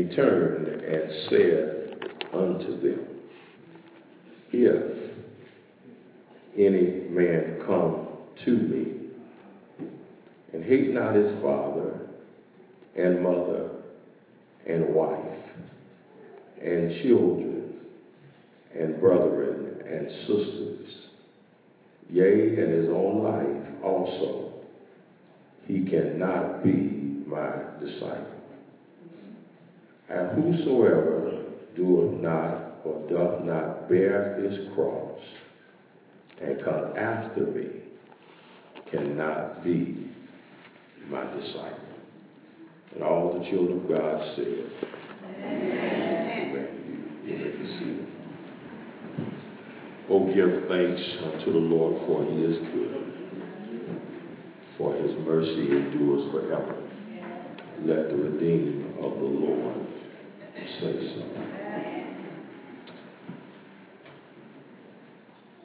he turned and said unto them, If any man come to me and hate not his father and mother and wife and children and brethren and sisters, yea, and his own life also, he cannot be my disciple. And whosoever doeth not or doth not bear his cross and come after me cannot be my disciple. And all the children of God said, Amen. You. Oh, give thanks unto the Lord, for he is good, for his mercy endures forever. Let the redeemed of the Lord so.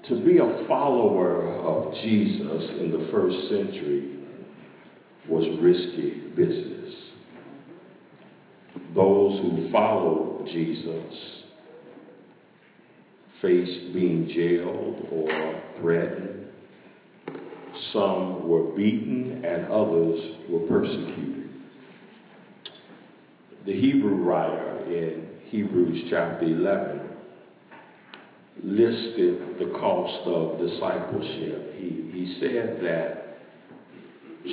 To be a follower of Jesus in the first century was risky business. Those who followed Jesus faced being jailed or threatened. Some were beaten and others were persecuted. The Hebrew writer in Hebrews chapter 11 listed the cost of discipleship. He, he said that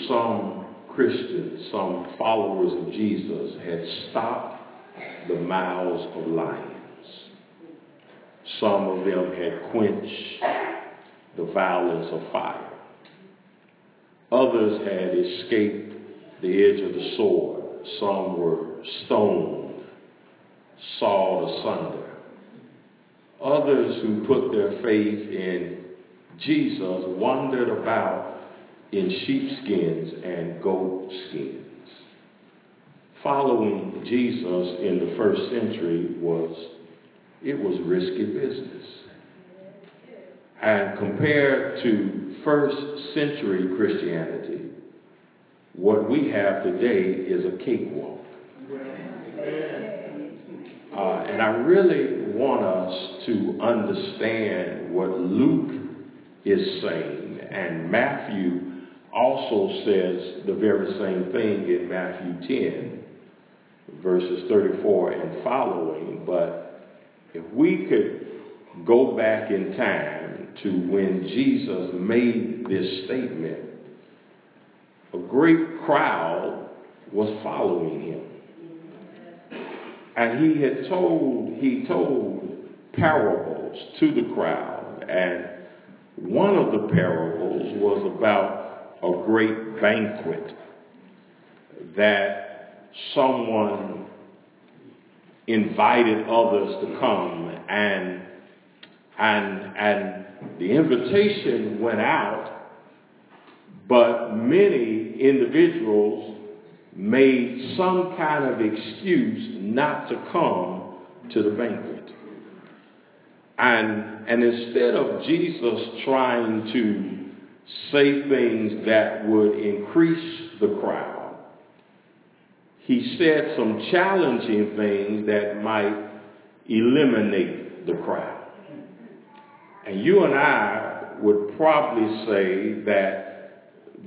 some Christians, some followers of Jesus had stopped the mouths of lions. Some of them had quenched the violence of fire. Others had escaped the edge of the sword. Some were stoned, sawed asunder. Others who put their faith in Jesus wandered about in sheepskins and goat skins. Following Jesus in the first century was, it was risky business. And compared to first century Christianity, what we have today is a cakewalk. Uh, and I really want us to understand what Luke is saying. And Matthew also says the very same thing in Matthew 10, verses 34 and following. But if we could go back in time to when Jesus made this statement, a great crowd was following him. And he had told, he told parables to the crowd. And one of the parables was about a great banquet that someone invited others to come and and and the invitation went out but many individuals made some kind of excuse not to come to the banquet. And, and instead of Jesus trying to say things that would increase the crowd, he said some challenging things that might eliminate the crowd. And you and I would probably say that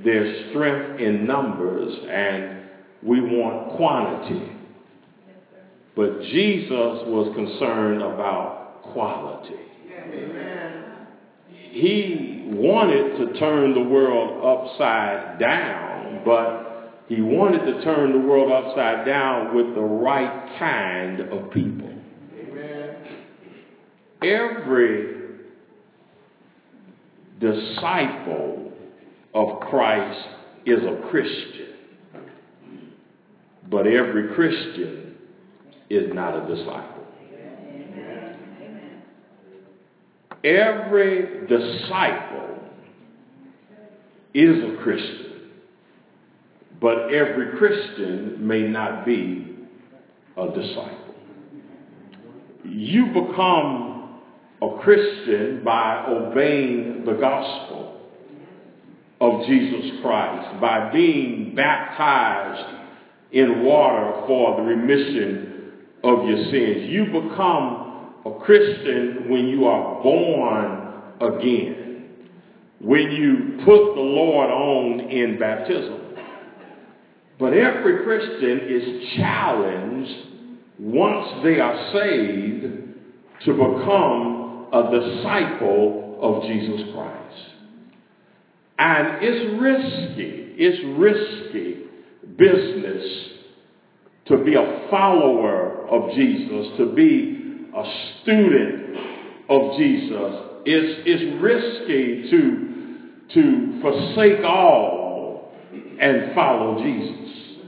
there's strength in numbers and we want quantity. But Jesus was concerned about quality. he wanted to turn the world upside down, but he wanted to turn the world upside down with the right kind of people. Amen. Every disciple of Christ is a Christian, but every Christian is not a disciple. Every disciple is a Christian, but every Christian may not be a disciple. You become a Christian by obeying the gospel of Jesus Christ, by being baptized in water for the remission of your sins. You become a Christian when you are born again, when you put the Lord on in baptism. But every Christian is challenged once they are saved to become a disciple of Jesus Christ. And it's risky, it's risky business to be a follower of Jesus, to be a student of Jesus, it's, it's risky to, to forsake all and follow Jesus.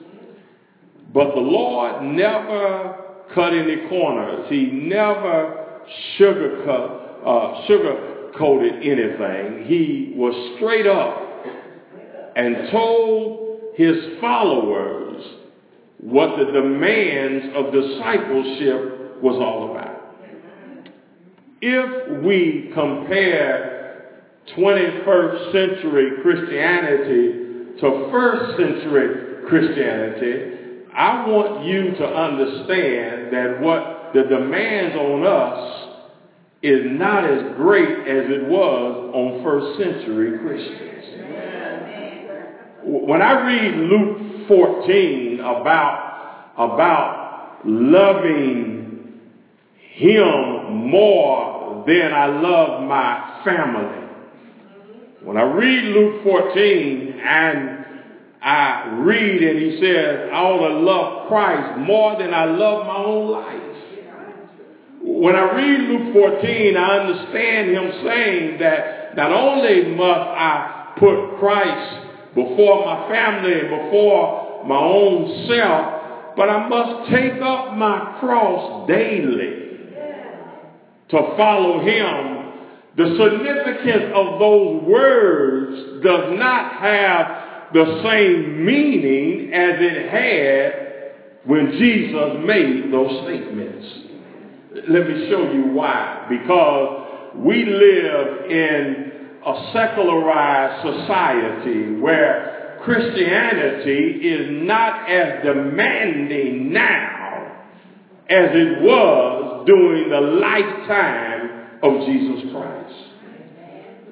But the Lord never cut any corners. He never sugarcoat, uh, sugar-coated anything. He was straight up and told his followers what the demands of discipleship was all about if we compare 21st century Christianity to first century Christianity, I want you to understand that what the demands on us is not as great as it was on first century Christians. When I read Luke 14 about, about loving him more than I love my family. When I read Luke 14 and I read and he says, I ought to love Christ more than I love my own life. When I read Luke 14, I understand him saying that not only must I put Christ before my family before my own self, but I must take up my cross daily to follow him, the significance of those words does not have the same meaning as it had when Jesus made those statements. Let me show you why. Because we live in a secularized society where Christianity is not as demanding now as it was during the lifetime of Jesus Christ.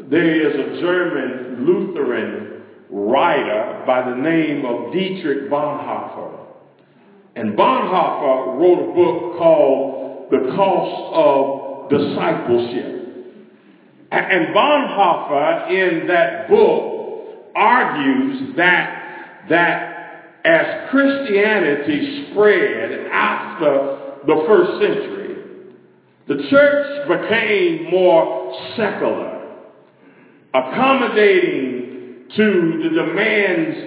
There is a German Lutheran writer by the name of Dietrich Bonhoeffer. And Bonhoeffer wrote a book called The Cost of Discipleship. And Bonhoeffer in that book argues that, that as Christianity spread after the first century, the church became more secular, accommodating to the demands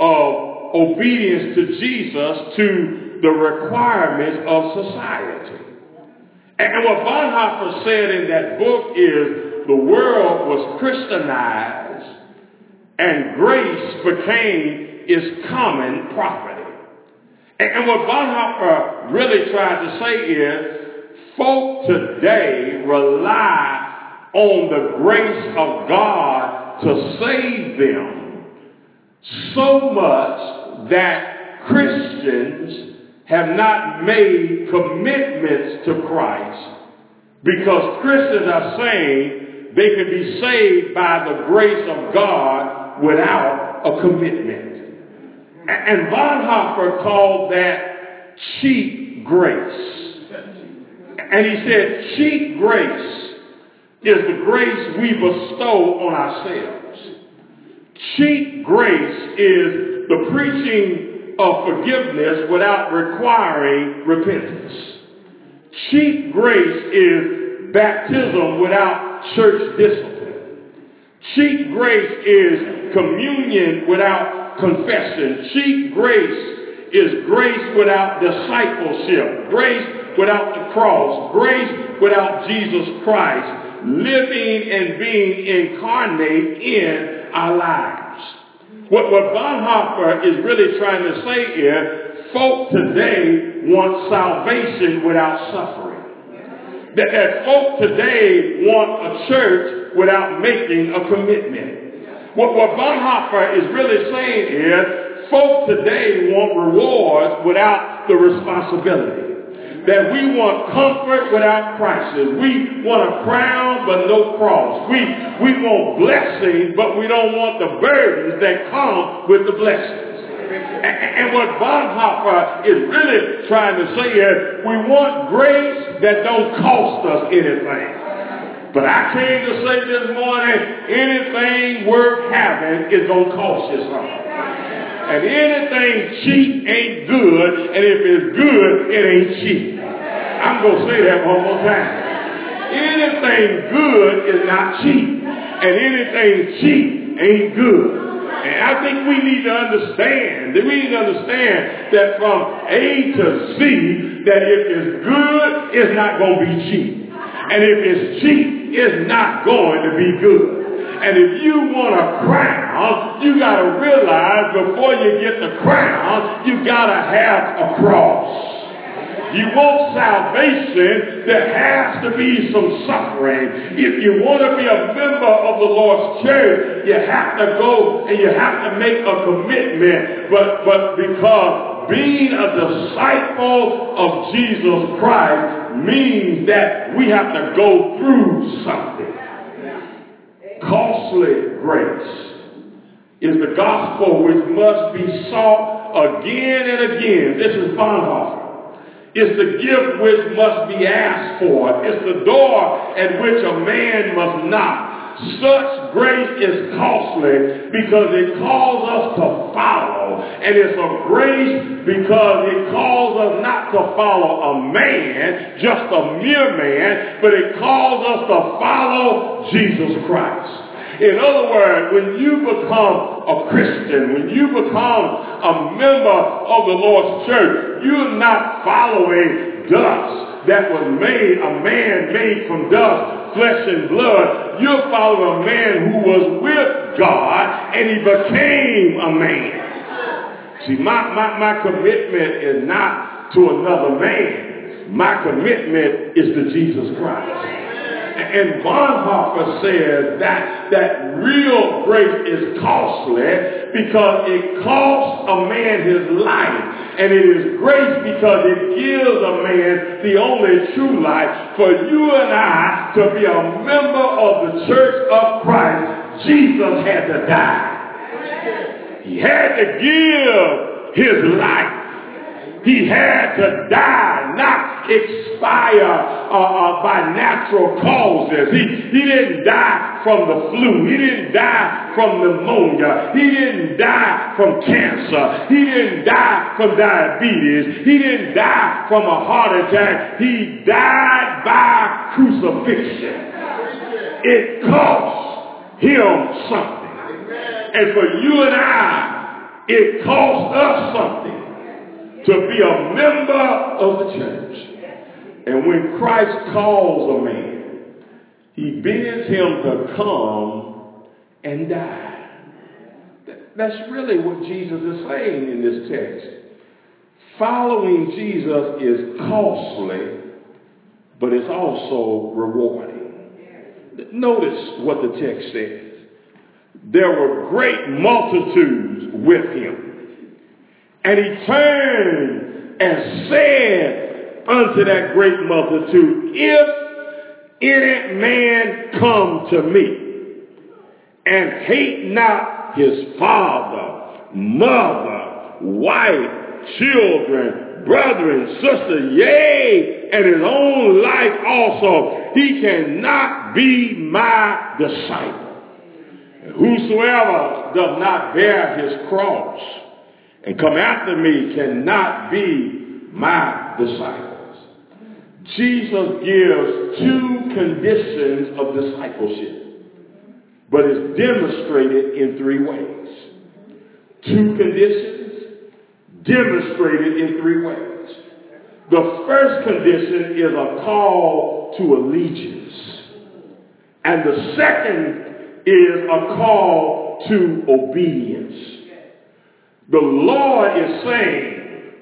of obedience to Jesus to the requirements of society. And what Bonhoeffer said in that book is the world was Christianized and grace became its common property. And what Bonhoeffer really tried to say is folk today rely on the grace of God to save them so much that Christians have not made commitments to Christ because Christians are saying they can be saved by the grace of God without a commitment. And Bonhoeffer called that cheap grace. And he said, cheap grace is the grace we bestow on ourselves. Cheap grace is the preaching of forgiveness without requiring repentance. Cheap grace is baptism without church discipline. Cheap grace is communion without confession. Cheap grace is grace without discipleship. Grace without the cross. Grace without Jesus Christ living and being incarnate in our lives. What, what Bonhoeffer is really trying to say is, folk today want salvation without suffering. That, that folk today want a church without making a commitment. What, what Bonhoeffer is really saying is, folk today want rewards without the responsibility that we want comfort without crisis. We want a crown but no cross. We, we want blessings but we don't want the burdens that come with the blessings. And, and what Bonhoeffer is really trying to say is we want grace that don't cost us anything. But I came to say this morning, anything worth having is going to cost you something. And anything cheap ain't good, and if it's good, it ain't cheap. I'm going to say that one more time. Anything good is not cheap, and anything cheap ain't good. And I think we need to understand, that we need to understand that from A to Z, that if it's good, it's not going to be cheap. And if it's cheap, it's not going to be good. And if you want a crown, you got to realize before you get the crown, you got to have a cross. You want salvation, there has to be some suffering. If you want to be a member of the Lord's church, you have to go and you have to make a commitment. But, but because being a disciple of Jesus Christ means that we have to go through something. Costly grace is the gospel which must be sought again and again. This is Bonhoeffer. It's the gift which must be asked for. It's the door at which a man must knock. Such grace is costly because it calls us to follow. And it's a grace because it calls us not to follow a man, just a mere man, but it calls us to follow Jesus Christ. In other words, when you become a Christian, when you become a member of the Lord's church, you're not following dust that was made, a man made from dust, flesh and blood. You're following a man who was with God and he became a man. See, my, my, my commitment is not to another man. My commitment is to Jesus Christ. And Bonhoeffer says that, that real grace is costly because it costs a man his life. And it is grace because it gives a man the only true life. For you and I to be a member of the church of Christ, Jesus had to die. He had to give his life. He had to die, not expire uh, uh, by natural causes. He, he didn't die from the flu. He didn't die from pneumonia. He didn't die from cancer. He didn't die from diabetes. He didn't die from a heart attack. He died by crucifixion. It cost him something. And for you and I, it cost us something to be a member of the church. And when Christ calls a man, he bids him to come and die. That's really what Jesus is saying in this text. Following Jesus is costly, but it's also rewarding. Notice what the text says. There were great multitudes with him. And he turned and said unto that great multitude, If any man come to me and hate not his father, mother, wife, children, brethren, sister, yea, and his own life also, he cannot be my disciple. Whosoever does not bear his cross and come after me cannot be my disciples. Jesus gives two conditions of discipleship, but it's demonstrated in three ways. Two conditions demonstrated in three ways. The first condition is a call to allegiance. And the second is a call to obedience. The Lord is saying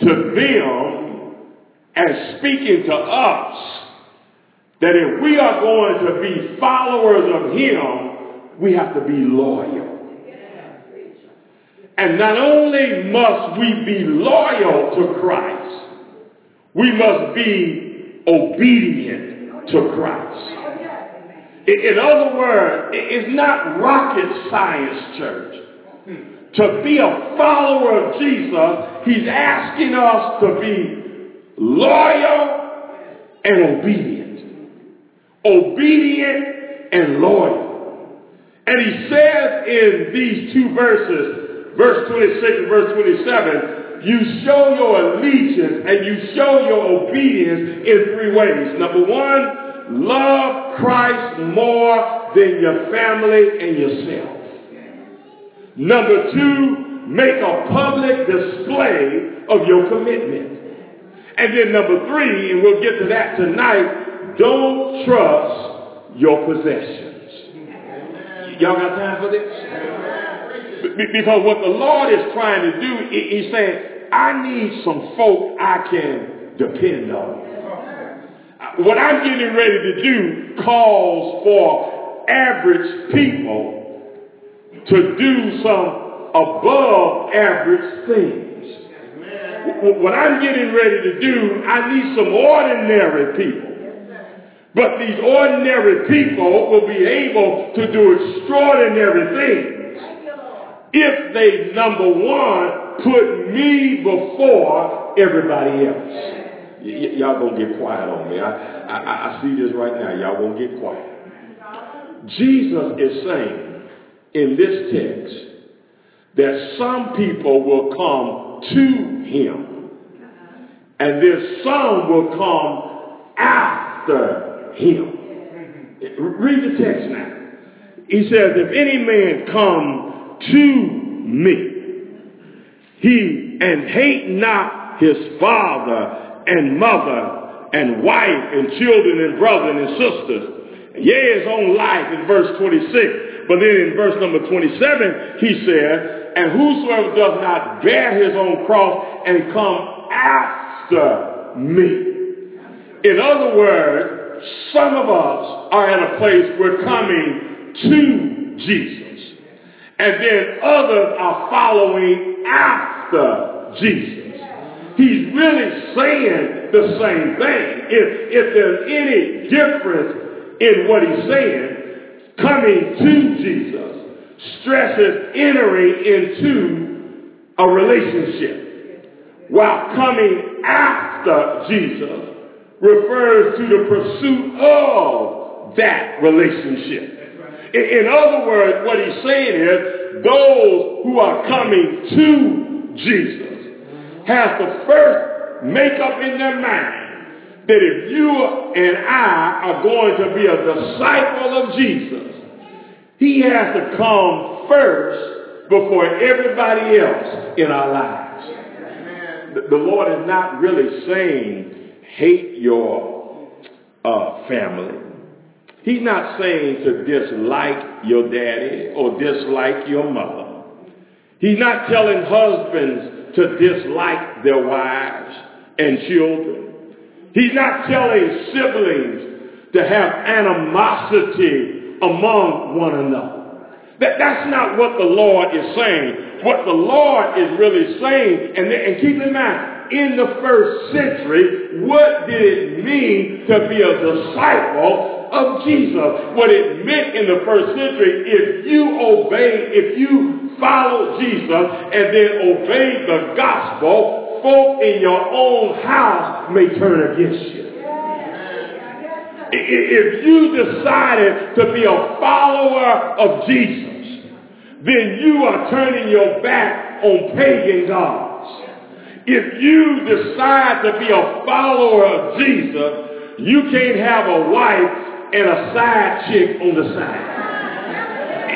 to them and speaking to us that if we are going to be followers of Him, we have to be loyal. And not only must we be loyal to Christ, we must be obedient to Christ. In other words, it's not rocket science, church. Hmm. To be a follower of Jesus, he's asking us to be loyal and obedient. Obedient and loyal. And he says in these two verses, verse 26 and verse 27, you show your allegiance and you show your obedience in three ways. Number one, love Christ more than your family and yourself. Number two, make a public display of your commitment. And then number three, and we'll get to that tonight, don't trust your possessions. Y'all got time for this? Because what the Lord is trying to do, he's saying, I need some folk I can depend on. What I'm getting ready to do calls for average people to do some above average things. What I'm getting ready to do, I need some ordinary people. But these ordinary people will be able to do extraordinary things if they, number one, put me before everybody else. Y- y'all gonna get quiet on me. I, I, I see this right now. Y'all gonna get quiet. Jesus is saying in this text that some people will come to him uh-huh. and then some will come after him. Read the text now. He says, if any man come to me, he and hate not his father and mother and wife and children and brethren and sisters, yea, his own life in verse 26, but then in verse number 27, he said, and whosoever does not bear his own cross and come after me. In other words, some of us are in a place we're coming to Jesus. And then others are following after Jesus. He's really saying the same thing. If, if there's any difference in what he's saying, coming to Jesus stresses entering into a relationship, while coming after Jesus refers to the pursuit of that relationship. In, other words, what he's saying is those who are coming to Jesus have to first make up in their mind that if you and I are going to be a disciple of Jesus, he has to come first before everybody else in our lives. The Lord is not really saying hate your uh, family. He's not saying to dislike your daddy or dislike your mother. He's not telling husbands to dislike their wives and children. He's not telling siblings to have animosity among one another. That, that's not what the Lord is saying. What the Lord is really saying, and, and keep in mind, in the first century, what did it mean to be a disciple of Jesus? What it meant in the first century, if you obey, if you follow Jesus and then obey the gospel, folk in your own house may turn against you. If you decided to be a follower of Jesus, then you are turning your back on pagan gods. If you decide to be a follower of Jesus, you can't have a wife and a side chick on the side.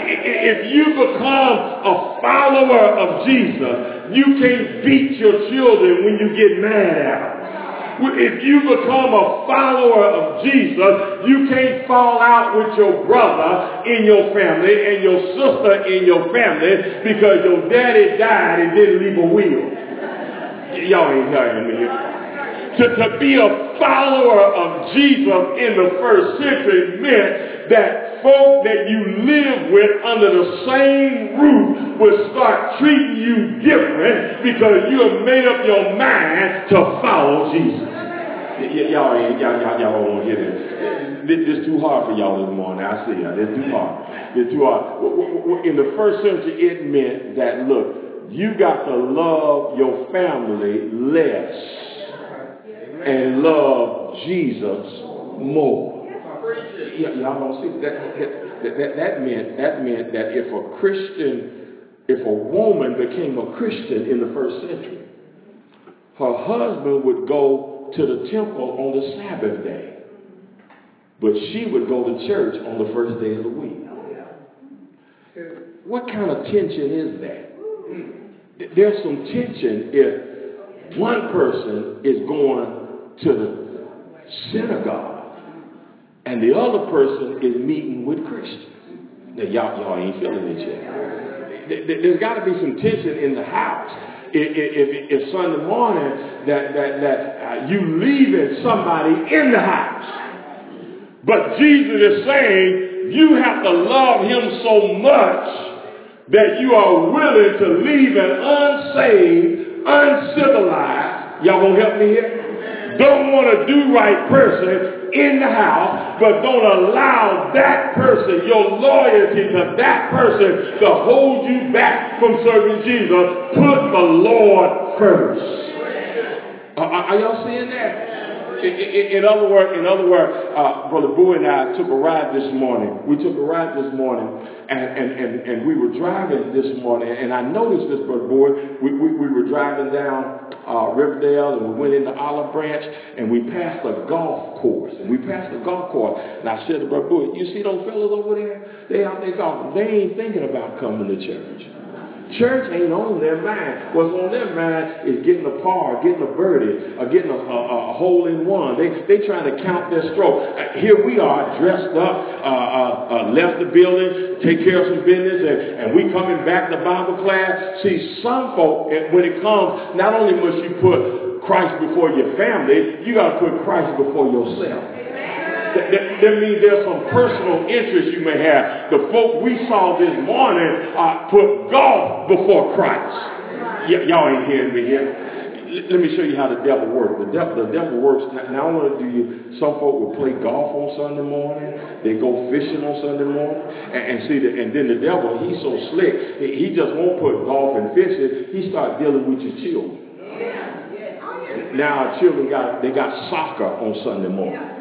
If you become a follower of Jesus, you can't beat your children when you get mad at them. If you become a follower of Jesus, you can't fall out with your brother in your family and your sister in your family because your daddy died and didn't leave a will. Y'all ain't hearing me. To, to be a follower of Jesus in the first century meant that folk that you live with under the same roof would start treating you different because you have made up your mind to follow Jesus. Y- y'all y'all, y'all, y'all won't hear this. This is too hard for y'all this morning. I see y'all. It's too hard. It's too hard. In the first century, it meant that, look, you got to love your family less and love Jesus more. Y- y'all don't see that that, that that meant that meant that if a Christian, if a woman became a Christian in the first century, her husband would go to the temple on the Sabbath day, but she would go to church on the first day of the week. What kind of tension is that? There's some tension if one person is going to the synagogue and the other person is meeting with Christians. Now, y'all, y'all ain't feeling it yet. There's got to be some tension in the house. If, if, if Sunday morning that, that, that uh, you leaving somebody in the house, but Jesus is saying you have to love him so much that you are willing to leave an unsaved, uncivilized, y'all gonna help me here? Don't want to do right person in the house, but don't allow that person, your loyalty to that person to hold you back from serving Jesus. Put the Lord first. Are, are y'all seeing that? In, in, other words, in other words, uh, Brother Boo and I took a ride this morning. We took a ride this morning, and, and, and, and we were driving this morning, and I noticed this, Brother Boo. We, we, we were driving down uh, Riverdale, and we went into Olive Branch, and we passed a golf course. And we passed a golf course, and I said to Brother Boo, "You see those fellas over there? They out there golfing. They ain't thinking about coming to church." Church ain't on their mind. What's on their mind is getting a par, getting a birdie, or getting a, a, a hole in one. They they trying to count their stroke. Uh, here we are, dressed up, uh, uh, left the building, take care of some business, and, and we coming back to Bible class. See, some folk, when it comes, not only must you put Christ before your family, you got to put Christ before yourself. That, that, that, means there's some personal interest you may have. The folk we saw this morning uh, put golf before Christ. Y- y'all ain't hearing me here. Let me show you how the devil works. The devil, the devil works. Now, now I want to do you. Some folk will play golf on Sunday morning. They go fishing on Sunday morning, and, and see that. And then the devil, he's so slick. He, he just won't put golf and fishing. He start dealing with your children. Now our children got they got soccer on Sunday morning.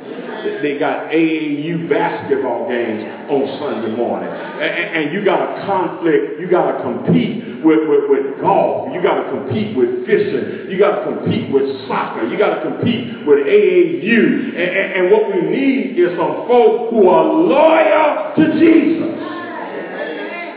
They got AAU basketball games on Sunday morning. And, you got a conflict. You got to compete with, with, with golf. You got to compete with fishing. You got to compete with soccer. You got to compete with AAU. And, and, and what we need is some folk who are loyal to Jesus.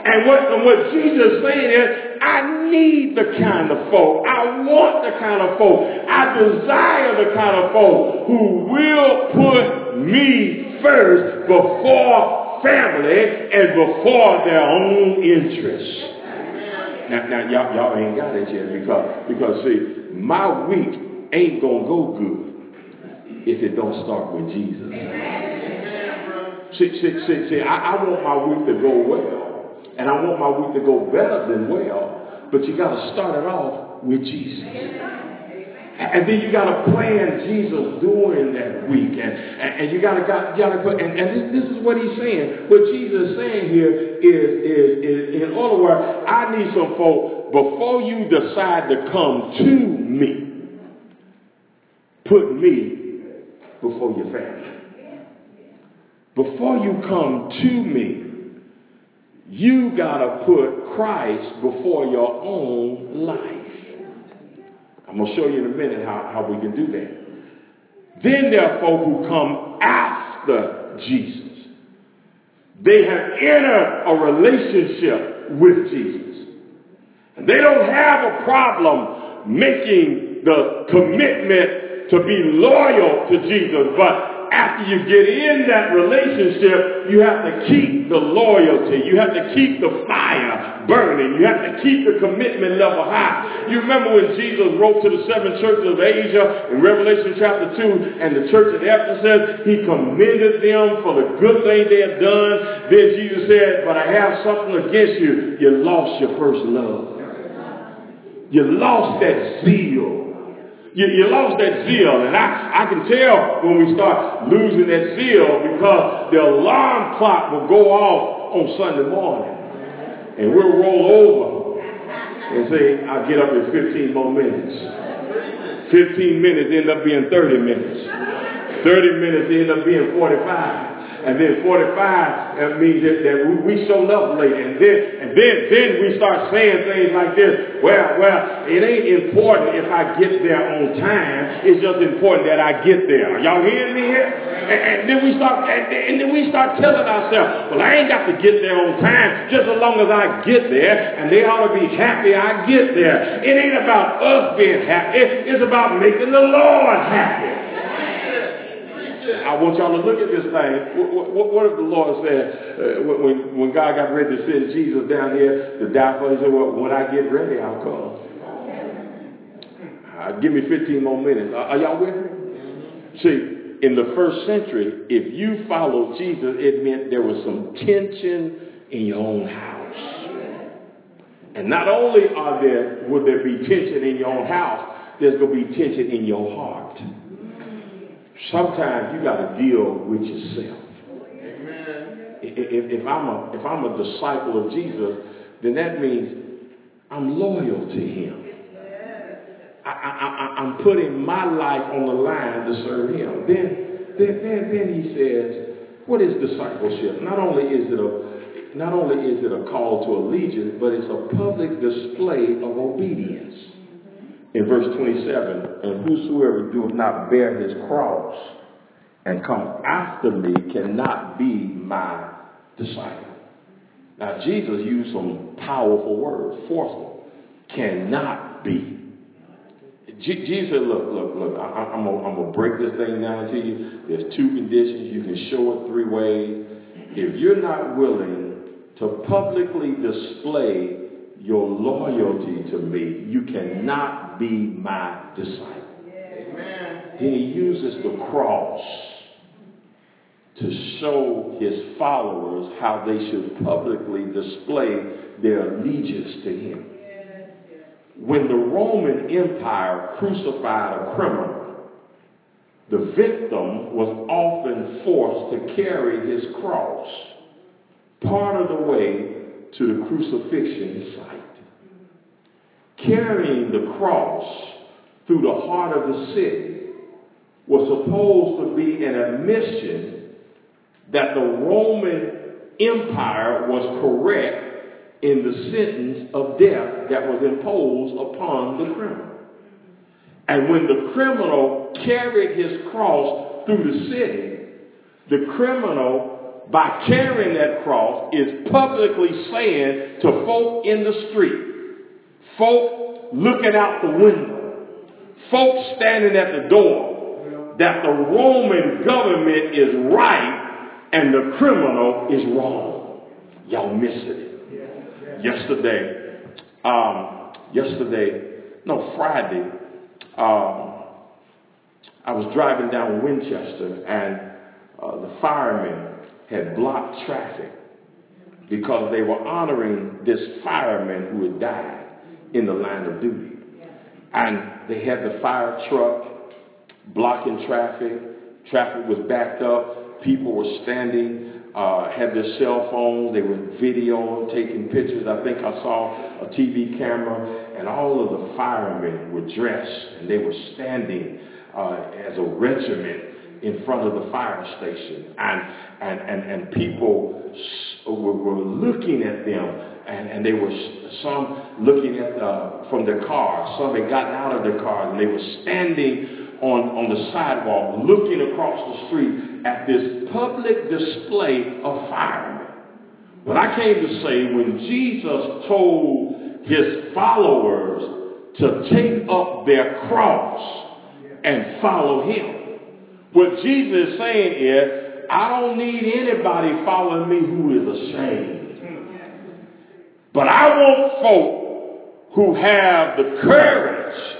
And what, and what Jesus is saying is, I need the kind of folk. I want the kind of folk. I desire the kind of folk who will put me first before family and before their own interests. Now, now y'all, y'all ain't got it yet because, because see, my week ain't going to go good if it don't start with Jesus. See, see, see, see I, I want my week to go well. And I want my week to go better than well. But you got to start it off with Jesus. And then you got to plan Jesus during that week. And, and, you got to got, got to put, and, and this, this is what he's saying. What Jesus is saying here is, is, is, in other words, I need some folk, before you decide to come to me, put me before your family. Before you come to me, you got to put Christ before your own life. I'm going to show you in a minute how, how we can do that. Then there are folk who come after Jesus. They have entered a relationship with Jesus. And they don't have a problem making the commitment to be loyal to Jesus, but after you get in that relationship, you have to keep the loyalty. You have to keep the fire burning. You have to keep the commitment level high. You remember when Jesus wrote to the seven churches of Asia in Revelation chapter 2 and the church at Ephesus, he commended them for the good thing they had done. Then Jesus said, but I have something against you. You lost your first love. You lost that zeal. You, you lost that zeal. And I, I can tell when we start losing that zeal because the alarm clock will go off on Sunday morning. And we'll roll over and say, I'll get up in 15 more minutes. 15 minutes end up being 30 minutes. 30 minutes end up being 45 and then 45 that means that, that we, we showed up late, and then and then then we start saying things like this. Well, well, it ain't important if I get there on time. It's just important that I get there. Are y'all hearing me here? And, and then we start and, and then we start telling ourselves, well, I ain't got to get there on time. Just as long as I get there, and they ought to be happy I get there. It ain't about us being happy. It's about making the Lord happy. I want y'all to look at this thing. What, what, what if the Lord said, uh, when, when God got ready to send Jesus down here to die for us, he said, well, when I get ready, I'll come. Uh, give me 15 more minutes. Are, are y'all with me? See, in the first century, if you followed Jesus, it meant there was some tension in your own house. And not only are there, would there be tension in your own house, there's going to be tension in your heart. Sometimes you got to deal with yourself. Amen. If, if, I'm a, if I'm a disciple of Jesus, then that means I'm loyal to him. I, I, am putting my life on the line to serve him. Then, then, then, then he says, what is discipleship? Not only is it a not only is it a call to allegiance, but it's a public display of obedience in verse 27, and whosoever doeth not bear his cross and come after me cannot be my disciple. Now, Jesus used some powerful words, forceful. Cannot be. Jesus said, look, look, look, I, am going to break this thing down to you. There's two conditions. You can show it three ways. If you're not willing to publicly display your loyalty to me, you cannot be my disciple. Amen. Then he uses the cross to show his followers how they should publicly display their allegiance to him. When the Roman Empire crucified a criminal, the victim was often forced to carry his cross part of the way to the crucifixion site. Carrying the cross through the heart of the city was supposed to be an admission that the Roman Empire was correct in the sentence of death that was imposed upon the criminal. And when the criminal carried his cross through the city, the criminal by carrying that cross is publicly saying to folk in the street, folk looking out the window, folk standing at the door, that the Roman government is right and the criminal is wrong. Y'all missed it. Yesterday, um, yesterday, no, Friday, um, I was driving down Winchester and uh, the firemen had blocked traffic because they were honoring this fireman who had died in the line of duty. And they had the fire truck blocking traffic. Traffic was backed up. People were standing, uh, had their cell phones. They were videoing, taking pictures. I think I saw a TV camera. And all of the firemen were dressed and they were standing uh, as a regiment in front of the fire station. And, and, and, and people were, were looking at them and, and they were some looking at uh, from their cars. Some had gotten out of their cars and they were standing on, on the sidewalk looking across the street at this public display of firemen. But I came to say when Jesus told his followers to take up their cross and follow him, what Jesus is saying is, I don't need anybody following me who is ashamed. But I want folk who have the courage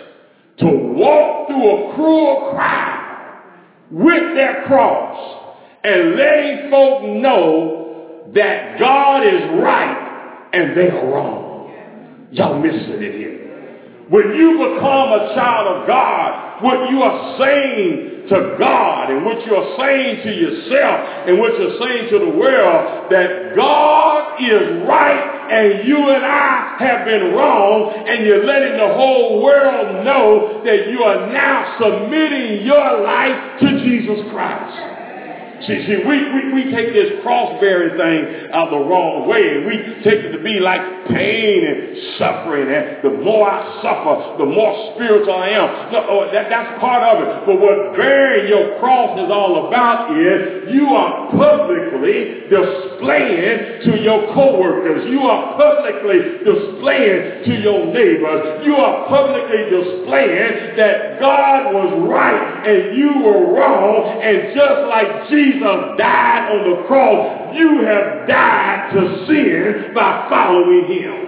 to walk through a cruel crowd with their cross and letting folk know that God is right and they are wrong. Y'all missing it here. When you become a child of God, what you are saying to God and what you are saying to yourself and what you're saying to the world, that God is right and you and I have been wrong and you're letting the whole world know that you are now submitting your life to Jesus Christ. See, see, we, we, we take this cross-bearing thing uh, the wrong way, we take it to be like pain and suffering, and the more I suffer, the more spiritual I am. No, oh, that, that's part of it. But what bearing your cross is all about is you are publicly displaying to your coworkers. You are publicly displaying to your neighbors. You are publicly displaying that God was right and you were wrong, and just like Jesus Jesus died on the cross, you have died to sin by following him.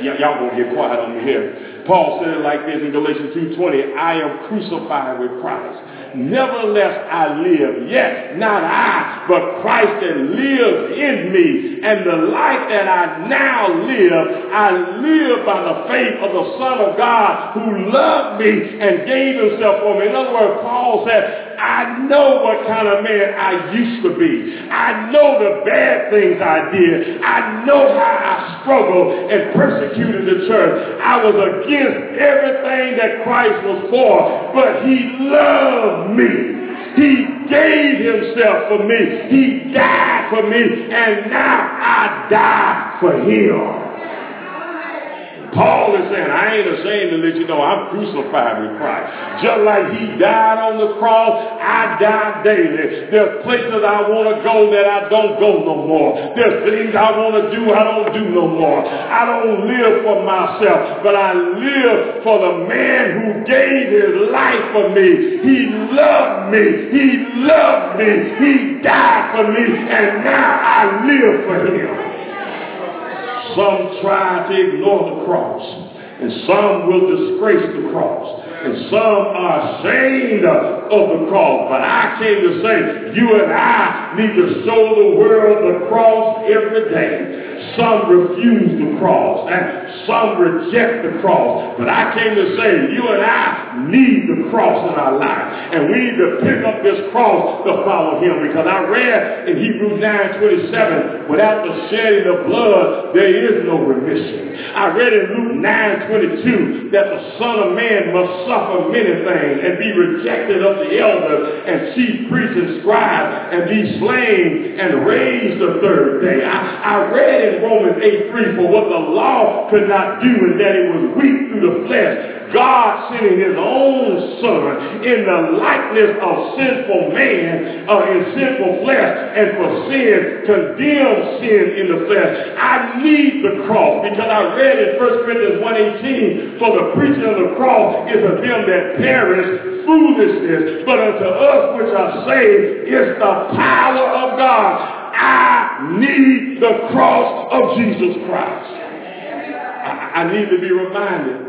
Y- y'all gonna get quiet on me here. Paul said it like this in Galatians 2.20, I am crucified with Christ. Nevertheless I live, yet not I, but Christ that lives in me. And the life that I now live, I live by the faith of the Son of God who loved me and gave himself for me. In other words, Paul said, I know what kind of man I used to be. I know the bad things I did. I know how I struggled and persecuted the church. I was against everything that Christ was for, but he loved me. He gave himself for me. He died for me. And now I die for him. Paul is saying, I ain't ashamed to let you know I'm crucified with Christ. Just like he died on the cross, I die daily. There's places I want to go that I don't go no more. There's things I want to do I don't do no more. I don't live for myself, but I live for the man who gave his life for me. He loved me. He loved me. He died for me. And now I live for him. Some try to ignore the cross, and some will disgrace the cross, and some are ashamed of the cross. But I came to say, you and I need to show the world the cross every day. Some refuse the cross and some reject the cross. But I came to say you and I need the cross in our life. And we need to pick up this cross to follow him. Because I read in Hebrews 9 27, without the shedding of blood, there is no remission. I read in Luke 9 22 that the Son of Man must suffer many things and be rejected of the elders and chief priests and scribes and be slain and raised the third day. I, I read in Romans 8 3 for what the law could not do and that it was weak through the flesh. God sending his own son in the likeness of sinful man, uh, in sinful flesh, and for sin, condemned sin in the flesh. I need the cross because I read in 1 Corinthians 1.18, for the preaching of the cross is of them that perish foolishness, but unto us which are saved is the power of God. I need the cross of Jesus Christ. I, I need to be reminded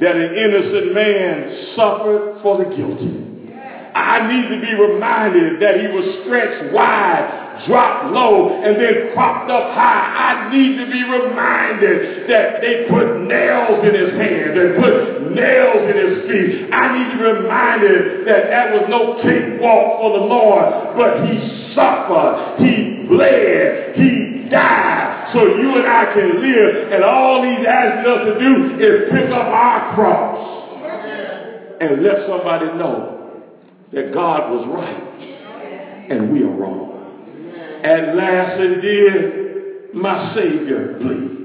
that an innocent man suffered for the guilty. I need to be reminded that he was stretched wide, dropped low, and then propped up high. I need to be reminded that they put nails in his hands and put nails in his feet. I need to be reminded that that was no cakewalk for the Lord, but he suffered, he bled, he died so you and I can live. And all he's asking us to do is pick up our cross and let somebody know that God was right and we are wrong. At last and did my Savior bleed.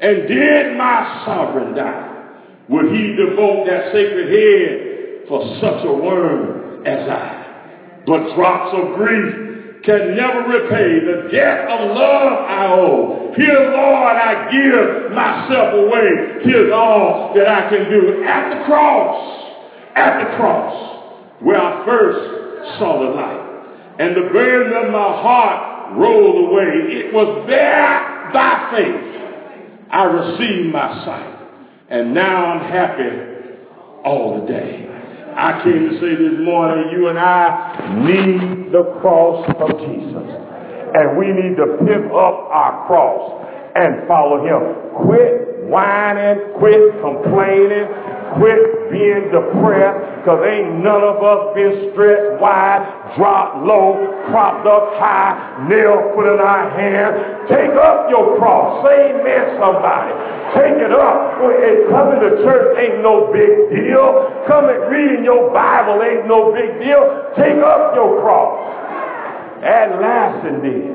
And did my sovereign die? Would he devote that sacred head for such a worm as I? But drops of grief can never repay the debt of love I owe. Here, Lord, I give myself away. Here's all that I can do. At the cross, at the cross, where I first saw the light. And the burden of my heart rolled away. It was there by faith I received my sight. And now I'm happy all the day. I came to say this morning, you and I need the cross of Jesus. And we need to pick up our cross and follow him. Quit whining, quit complaining, quit being depressed, because ain't none of us been stretched wide, dropped low, propped up high, nail put in our hand. Take up your cross. Say amen, somebody. Take it up. And coming to church ain't no big deal. Coming reading your Bible ain't no big deal. Take up your cross. At last indeed,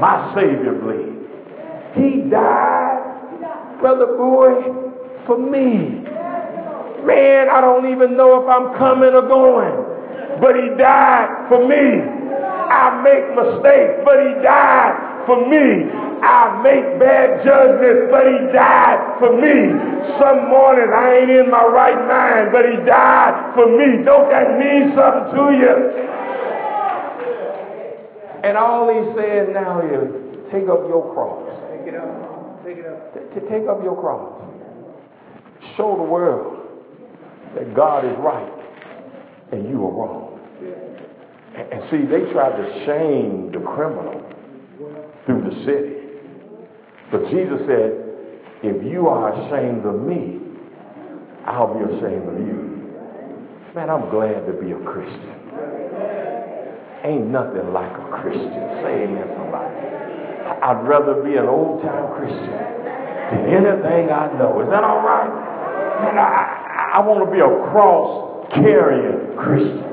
my Savior bleed. He died, brother boy, for me. Man, I don't even know if I'm coming or going. But he died for me. I make mistakes, but he died for me. I make bad judgments, but he died for me. Some mornings I ain't in my right mind, but he died for me. Don't that mean something to you? And all he's saying now is, take up your cross. Take it up. Take it up. Take up your cross. Show the world that God is right and you are wrong. And see, they tried to shame the criminal through the city. But Jesus said, if you are ashamed of me, I'll be ashamed of you. Man, I'm glad to be a Christian. Ain't nothing like a Christian. Say amen, somebody. I'd rather be an old time Christian than anything I know. Is that all right? Man, I, I want to be a cross carrying Christian.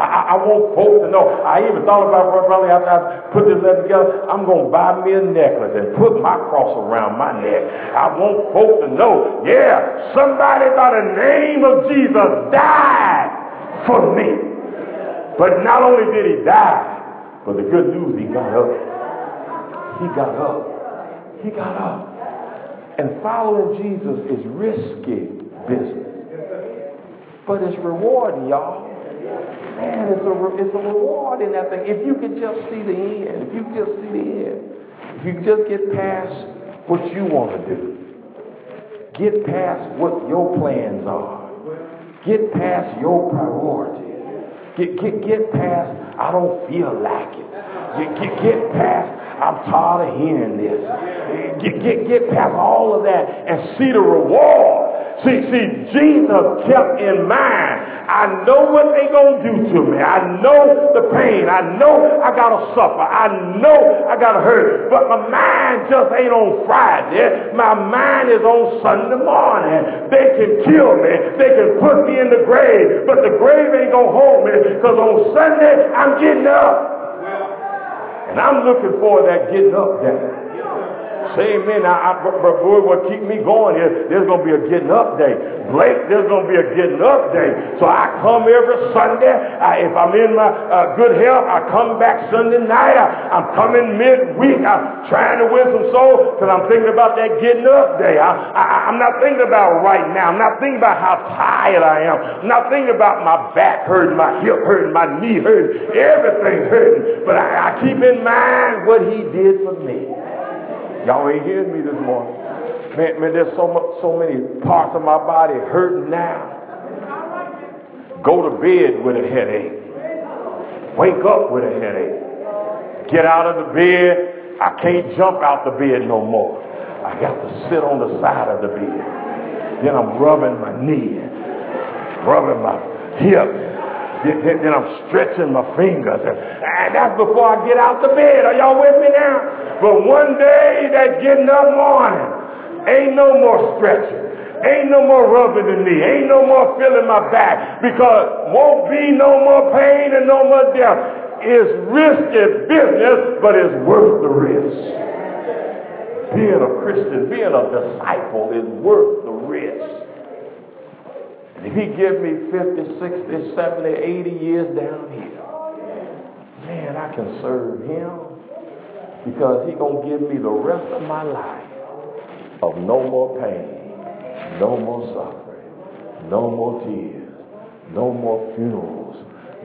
I, I, want folks to know. I even thought about, brother, Riley after I put this letter together, I'm going to buy me a necklace and put my cross around my neck. I want folks to know, yeah, somebody by the name of Jesus died for me. But not only did he die, but the good news, he got up. He got up. He got up. And following Jesus is risky business. But it's rewarding, y'all. Man, it's a, it's a reward in that thing. If you could just see the end, if you could just see the end, if you just get past what you want to do, get past what your plans are, get past your priorities, get, get, get past, I don't feel like it, get, get, get past, I'm tired of hearing this, get, get, get past all of that and see the reward See, see, Jesus kept in mind, I know what they gonna do to me. I know the pain. I know I gotta suffer. I know I gotta hurt. But my mind just ain't on Friday. My mind is on Sunday morning. They can kill me. They can put me in the grave. But the grave ain't gonna hold me because on Sunday I'm getting up. And I'm looking for that getting up day. Say amen. I, but boy, what keep me going is there's going to be a getting up day. Blake, there's going to be a getting up day. So I come every Sunday. I, if I'm in my uh, good health, I come back Sunday night. I, am coming midweek. I'm trying to win some souls because I'm thinking about that getting up day. I, I, I'm not thinking about right now. I'm not thinking about how tired I am. I'm not thinking about my back hurting, my hip hurting, my knee hurting. Everything's hurting. But I, I keep in mind what he did for me. Y'all ain't hearing me this morning. Man, man there's so much, so many parts of my body hurting now. Go to bed with a headache. Wake up with a headache. Get out of the bed. I can't jump out the bed no more. I got to sit on the side of the bed. Then I'm rubbing my knee, rubbing my hip. Then, then I'm stretching my fingers. And, and that's before I get out the bed. Are y'all with me now? But one day, that getting up morning, ain't no more stretching. Ain't no more rubbing the knee. Ain't no more feeling my back because won't be no more pain and no more death. It's risky business, but it's worth the risk being a Christian, being a disciple is worth the risk. And if he give me 50, 60, 70, 80 years down here, man, I can serve him because he going to give me the rest of my life of no more pain, no more suffering, no more tears, no more funerals,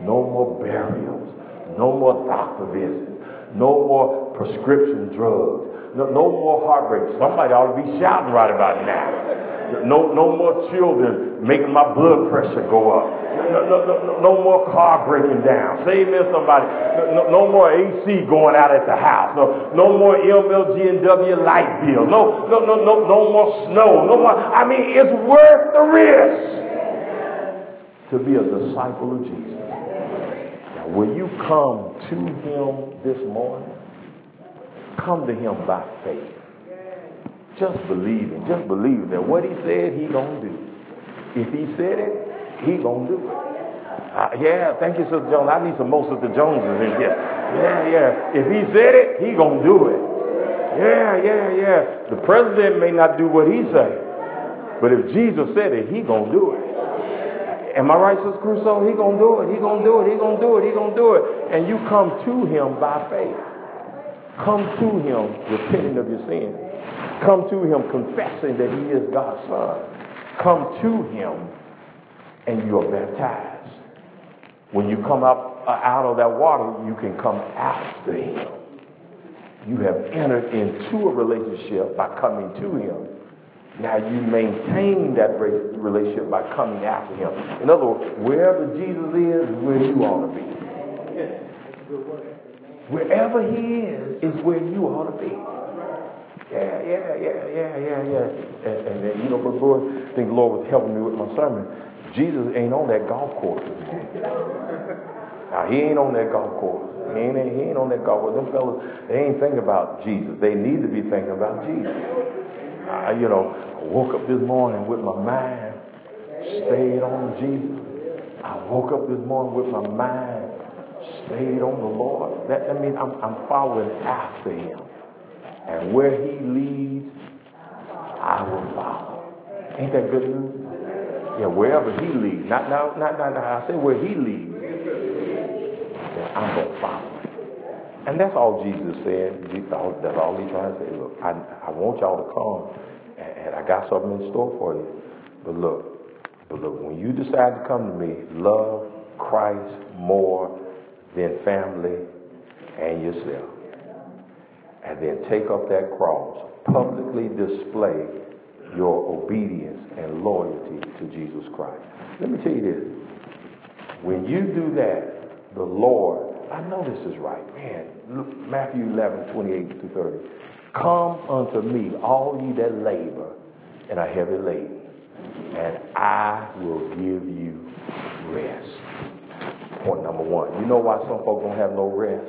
no more burials, no more doctor visits, no more prescription drugs, no, no more heartbreak. Somebody ought to be shouting right about now. No, no more children making my blood pressure go up. No, no, no, no more car breaking down. Say amen, somebody. No, no, more AC going out at the house. No, no more MLG and W light bill. No, no, no, no, no more snow. No more. I mean, it's worth the risk to be a disciple of Jesus. Now, will you come to him this morning? Come to him by faith. Just believing, just believing that what he said he gonna do. If he said it, he gonna do it. Uh, yeah, thank you, Sister Jones. I need some more Sister Joneses in here. Yeah, yeah. If he said it, he gonna do it. Yeah, yeah, yeah. The president may not do what he say, but if Jesus said it, he gonna do it. Am I right, Sister Crusoe? He gonna do it. He gonna do it. He gonna do it. He gonna do it. And you come to him by faith. Come to him repenting of your sin. Come to him confessing that he is God's son. Come to him and you are baptized. When you come up uh, out of that water, you can come after him. You have entered into a relationship by coming to him. Now you maintain that relationship by coming after him. In other words, wherever Jesus is, where you ought to be. Wherever he is, is where you ought to be. Yeah, yeah, yeah, yeah, yeah, yeah. And, and, and you know, but boy, I think the Lord was helping me with my sermon. Jesus ain't on that golf course. Now, he ain't on that golf course. He ain't, he ain't on that golf course. Them fellas, they ain't thinking about Jesus. They need to be thinking about Jesus. I, you know, I woke up this morning with my mind stayed on Jesus. I woke up this morning with my mind stayed on the Lord. That, that means I'm, I'm following after him. And where he leads, I will follow. Ain't that good news? Yeah, wherever he leads. Not now, not, not I say where he leads. I'm to follow. And that's all Jesus said. That's all he's trying to say. Look, I, I want y'all to come, and, and I got something in store for you. But look, but look, when you decide to come to me, love Christ more than family and yourself. And then take up that cross. Publicly display your obedience and loyalty to Jesus Christ. Let me tell you this. When you do that, the Lord, I know this is right. Man, look, Matthew 11, 28 to 30. Come unto me, all ye that labor and are heavy laden, and I will give you rest point number one. You know why some folks don't have no rest?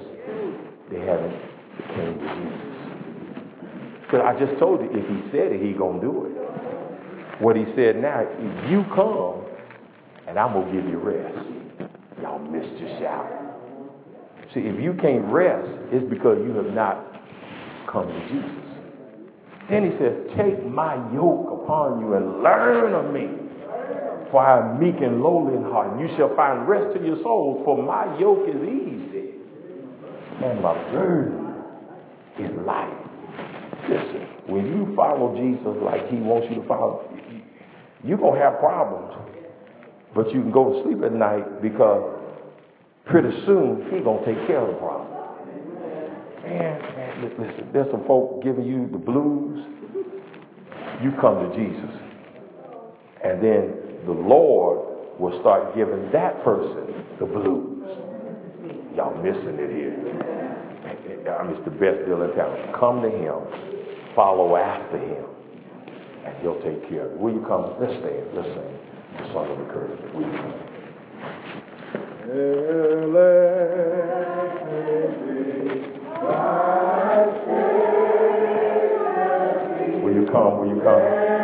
They haven't came to Jesus. Because I just told you, if he said it, he to do it. What he said now, if you come, and I'm to give you rest. Y'all missed your shout. See, if you can't rest, it's because you have not come to Jesus. Then he says, take my yoke upon you and learn of me. For I am meek and lowly in heart, and you shall find rest to your souls, for my yoke is easy, and my burden is life. Listen, when you follow Jesus like he wants you to follow, you're going to have problems. But you can go to sleep at night because pretty soon he's going to take care of the problem. Man, man, listen, there's some folk giving you the blues. You come to Jesus. And then the Lord will start giving that person the blues. Y'all missing it here. I mean, it's the best deal in town. Come to him, follow after him, and he'll take care of you. Will you come? Let's stand. Let's sing the song of encouragement. Will you come? Will you come? Will you come?